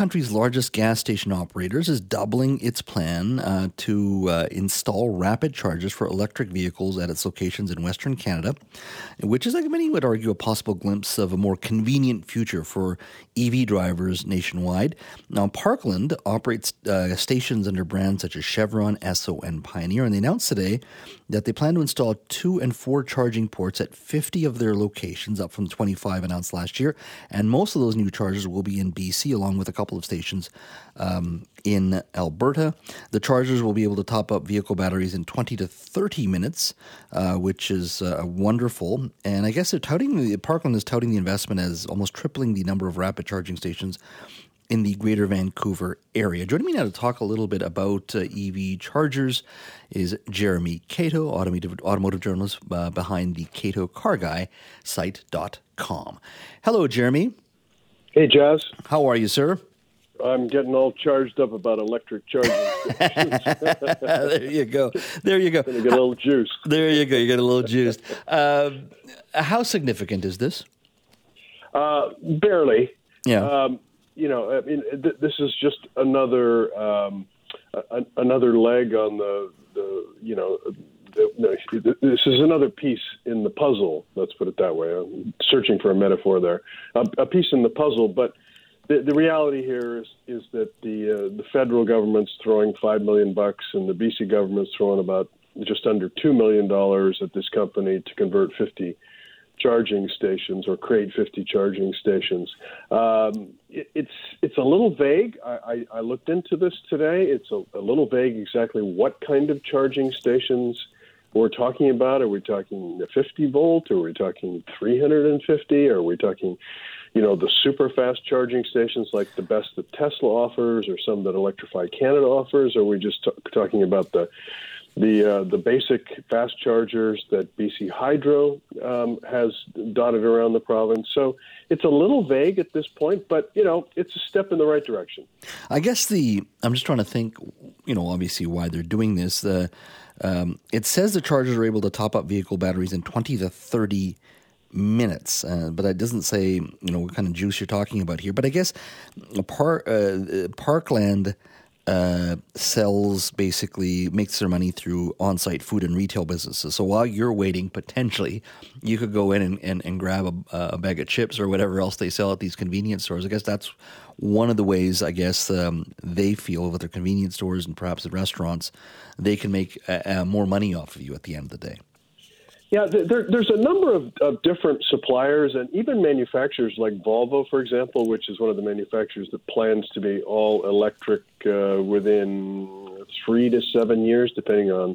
country's largest gas station operators is doubling its plan uh, to uh, install rapid chargers for electric vehicles at its locations in Western Canada, which is, like many would argue, a possible glimpse of a more convenient future for EV drivers nationwide. Now, Parkland operates uh, stations under brands such as Chevron, Esso, and Pioneer, and they announced today that they plan to install two and four charging ports at 50 of their locations, up from 25 announced last year. And most of those new chargers will be in BC, along with a couple of stations um, in Alberta. The chargers will be able to top up vehicle batteries in 20 to 30 minutes, uh, which is uh, wonderful. And I guess they're touting the Parkland is touting the investment as almost tripling the number of rapid charging stations in the greater Vancouver area. Joining me now to talk a little bit about uh, EV chargers is Jeremy Cato, automotive, automotive journalist uh, behind the Cato Car Guy site.com. Hello, Jeremy. Hey, Jazz. How are you, sir? I'm getting all charged up about electric charging. there you go. There you go. Gonna get a little juice. There you go. You get a little juiced. Uh, how significant is this? Uh, barely. Yeah. Um, you know, I mean, th- this is just another um, a- another leg on the the you know. The, the, this is another piece in the puzzle. Let's put it that way. I'm searching for a metaphor there. A, a piece in the puzzle, but the, the reality here is is that the uh, the federal government's throwing five million bucks, and the BC government's throwing about just under two million dollars at this company to convert fifty charging stations or create 50 charging stations. Um, it, it's it's a little vague. I, I, I looked into this today. It's a, a, little vague exactly what kind of charging stations we're talking about. Are we talking 50 volt? Are we talking 350? Are we talking, you know, the super fast charging stations like the best that Tesla offers, or some that Electrify Canada offers? Or are we just t- talking about the the uh, the basic fast chargers that BC Hydro um, has dotted around the province. So it's a little vague at this point, but you know it's a step in the right direction. I guess the I'm just trying to think, you know, obviously why they're doing this. The um, it says the chargers are able to top up vehicle batteries in 20 to 30 minutes, uh, but it doesn't say you know what kind of juice you're talking about here. But I guess Par- uh, Parkland uh, sells basically makes their money through on-site food and retail businesses. So while you're waiting, potentially you could go in and, and, and grab a, a, bag of chips or whatever else they sell at these convenience stores. I guess that's one of the ways I guess um, they feel with their convenience stores and perhaps the restaurants they can make uh, uh, more money off of you at the end of the day. Yeah, there, there's a number of, of, different suppliers and even manufacturers like Volvo, for example, which is one of the manufacturers that plans to be all electric uh, within three to seven years, depending on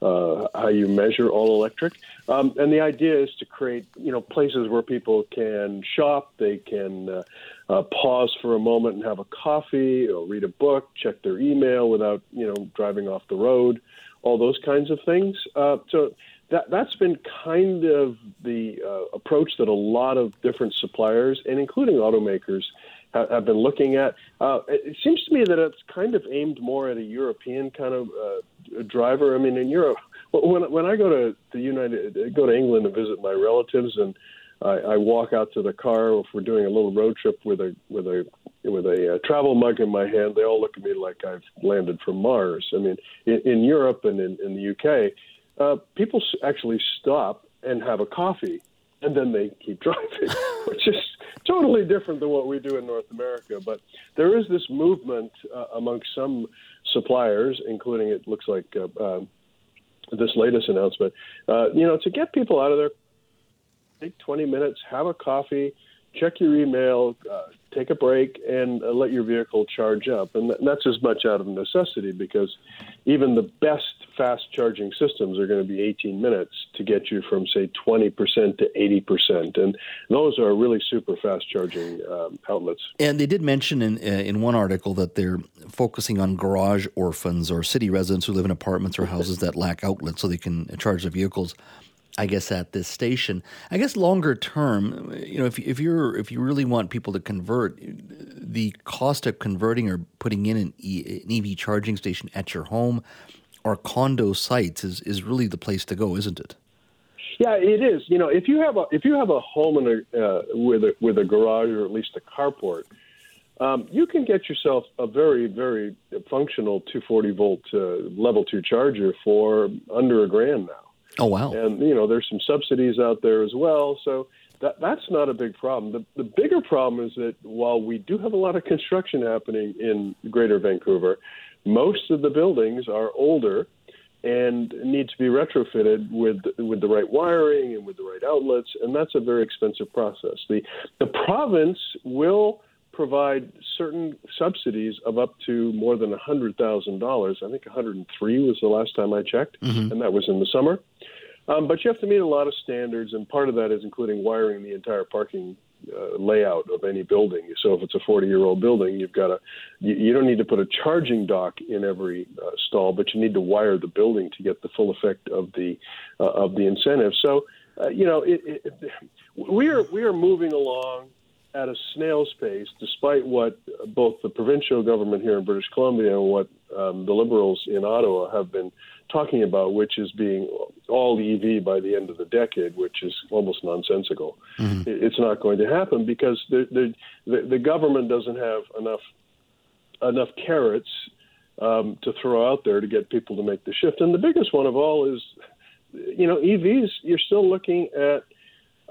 uh, how you measure all electric. Um, and the idea is to create, you know, places where people can shop, they can uh, uh pause for a moment and have a coffee, or read a book, check their email without, you know, driving off the road, all those kinds of things. Uh, so that that's been kind of the uh, approach that a lot of different suppliers and including automakers have, have been looking at. Uh, it seems to me that it's kind of aimed more at a European kind of uh, driver. I mean, in Europe, when when I go to the United, go to England and visit my relatives, and I, I walk out to the car if we're doing a little road trip with a with a with a uh, travel mug in my hand, they all look at me like I've landed from Mars. I mean, in, in Europe and in, in the UK, uh, people actually stop and have a coffee and then they keep driving, which is totally different than what we do in North America. But there is this movement uh, among some suppliers, including it looks like uh, uh, this latest announcement, uh, you know, to get people out of there, take 20 minutes, have a coffee, check your email, uh, take a break, and uh, let your vehicle charge up. And that's as much out of necessity because even the best fast charging systems are going to be 18 minutes to get you from, say, 20% to 80%. And those are really super fast charging um, outlets. And they did mention in, uh, in one article that they're focusing on garage orphans or city residents who live in apartments or houses that lack outlets so they can charge their vehicles. I guess at this station. I guess longer term, you know, if if you're if you really want people to convert, the cost of converting or putting in an, e, an EV charging station at your home or condo sites is is really the place to go, isn't it? Yeah, it is. You know, if you have a if you have a home in a uh, with a with a garage or at least a carport, um, you can get yourself a very, very functional 240 volt uh, level two charger for under a grand now. Oh wow! And you know, there's some subsidies out there as well, so that that's not a big problem. The the bigger problem is that while we do have a lot of construction happening in Greater Vancouver, most of the buildings are older and need to be retrofitted with with the right wiring and with the right outlets, and that's a very expensive process. The the province will provide certain subsidies of up to more than $100,000. I think 103 was the last time I checked, mm-hmm. and that was in the summer. Um, but you have to meet a lot of standards, and part of that is including wiring the entire parking uh, layout of any building. So if it's a 40 year old building, you've got to, you, you, don't need to put a charging dock in every uh, stall, but you need to wire the building to get the full effect of the, uh, of the incentive. So, uh, you know, it, it, we are, we are moving along at a snail's pace, despite what both the provincial government here in British Columbia and what um, the Liberals in Ottawa have been talking about, which is being all EV by the end of the decade, which is almost nonsensical. Mm-hmm. It's not going to happen because the, the, the government doesn't have enough enough carrots um, to throw out there to get people to make the shift. And the biggest one of all is, you know, EVs. You're still looking at,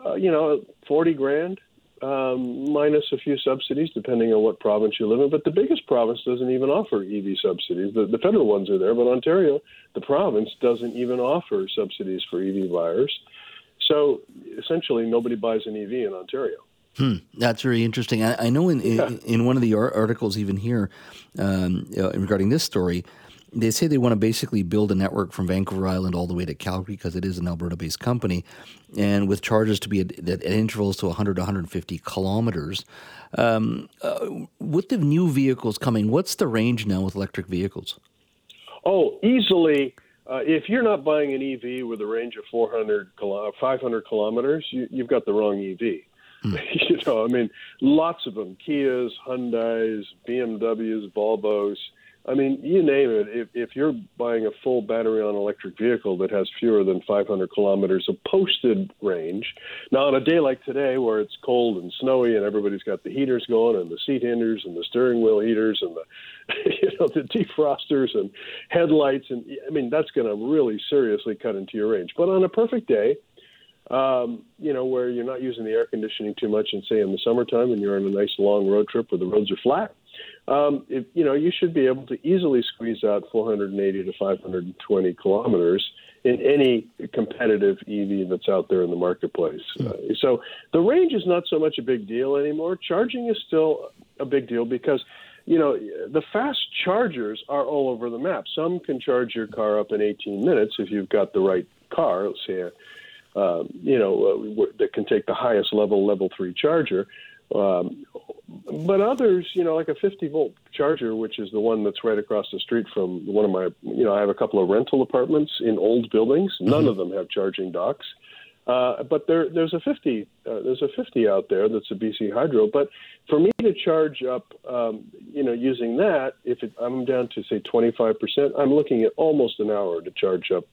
uh, you know, forty grand um, minus a few subsidies, depending on what province you live in. But the biggest province doesn't even offer EV subsidies. The, the federal ones are there, but Ontario, the province, doesn't even offer subsidies for EV buyers. So essentially, nobody buys an EV in Ontario. Hmm, that's very interesting. I, I know in, yeah. in, in one of the articles even here um, uh, regarding this story, they say they want to basically build a network from Vancouver Island all the way to Calgary because it is an Alberta based company, and with charges to be at, at, intervals to 100 to 150 kilometers. Um, uh, with the new vehicles coming, what's the range now with electric vehicles? Oh, easily. Uh, if you're not buying an EV with a range of 400, 500 kilometers, you, you've got the wrong EV. Hmm. you know, I mean, lots of them: Kias, Hyundai's, BMWs, Volvos. I mean, you name it. If, if you're buying a full battery on electric vehicle that has fewer than 500 kilometers of posted range, now on a day like today where it's cold and snowy and everybody's got the heaters going and the seat heaters and the steering wheel heaters and the you know the defrosters and headlights and I mean that's going to really seriously cut into your range. But on a perfect day, um, you know, where you're not using the air conditioning too much, and say in the summertime, and you're on a nice long road trip where the roads are flat, um, if, you know, you should be able to easily squeeze out 480 to 520 kilometers in any competitive EV that's out there in the marketplace. Mm. Uh, so the range is not so much a big deal anymore. Charging is still a big deal because you know, the fast chargers are all over the map. Some can charge your car up in 18 minutes if you've got the right car, let's say, um, you know, uh, that can take the highest level level three charger. Um, but others, you know, like a 50 volt charger, which is the one that's right across the street from one of my, you know, I have a couple of rental apartments in old buildings. None mm-hmm. of them have charging docks. Uh, but there, there's a 50, uh, there's a 50 out there that's a BC Hydro. But for me to charge up, um, you know, using that, if it, I'm down to say 25 percent, I'm looking at almost an hour to charge up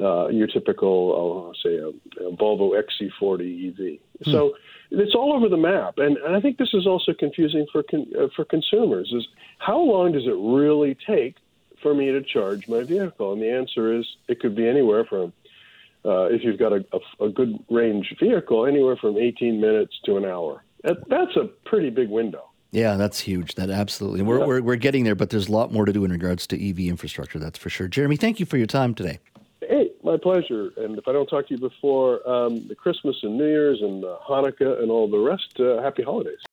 uh, your typical, I'll say, a, a Volvo XC40 EV. Hmm. So it's all over the map, and, and I think this is also confusing for con, uh, for consumers. Is how long does it really take for me to charge my vehicle? And the answer is it could be anywhere from uh, if you've got a, a, a, good range vehicle, anywhere from 18 minutes to an hour. That, that's a pretty big window. Yeah, that's huge. That absolutely. We're, yeah. we're, we're getting there, but there's a lot more to do in regards to EV infrastructure. That's for sure. Jeremy, thank you for your time today. My pleasure. And if I don't talk to you before um, the Christmas and New Year's and uh, Hanukkah and all the rest, uh, happy holidays.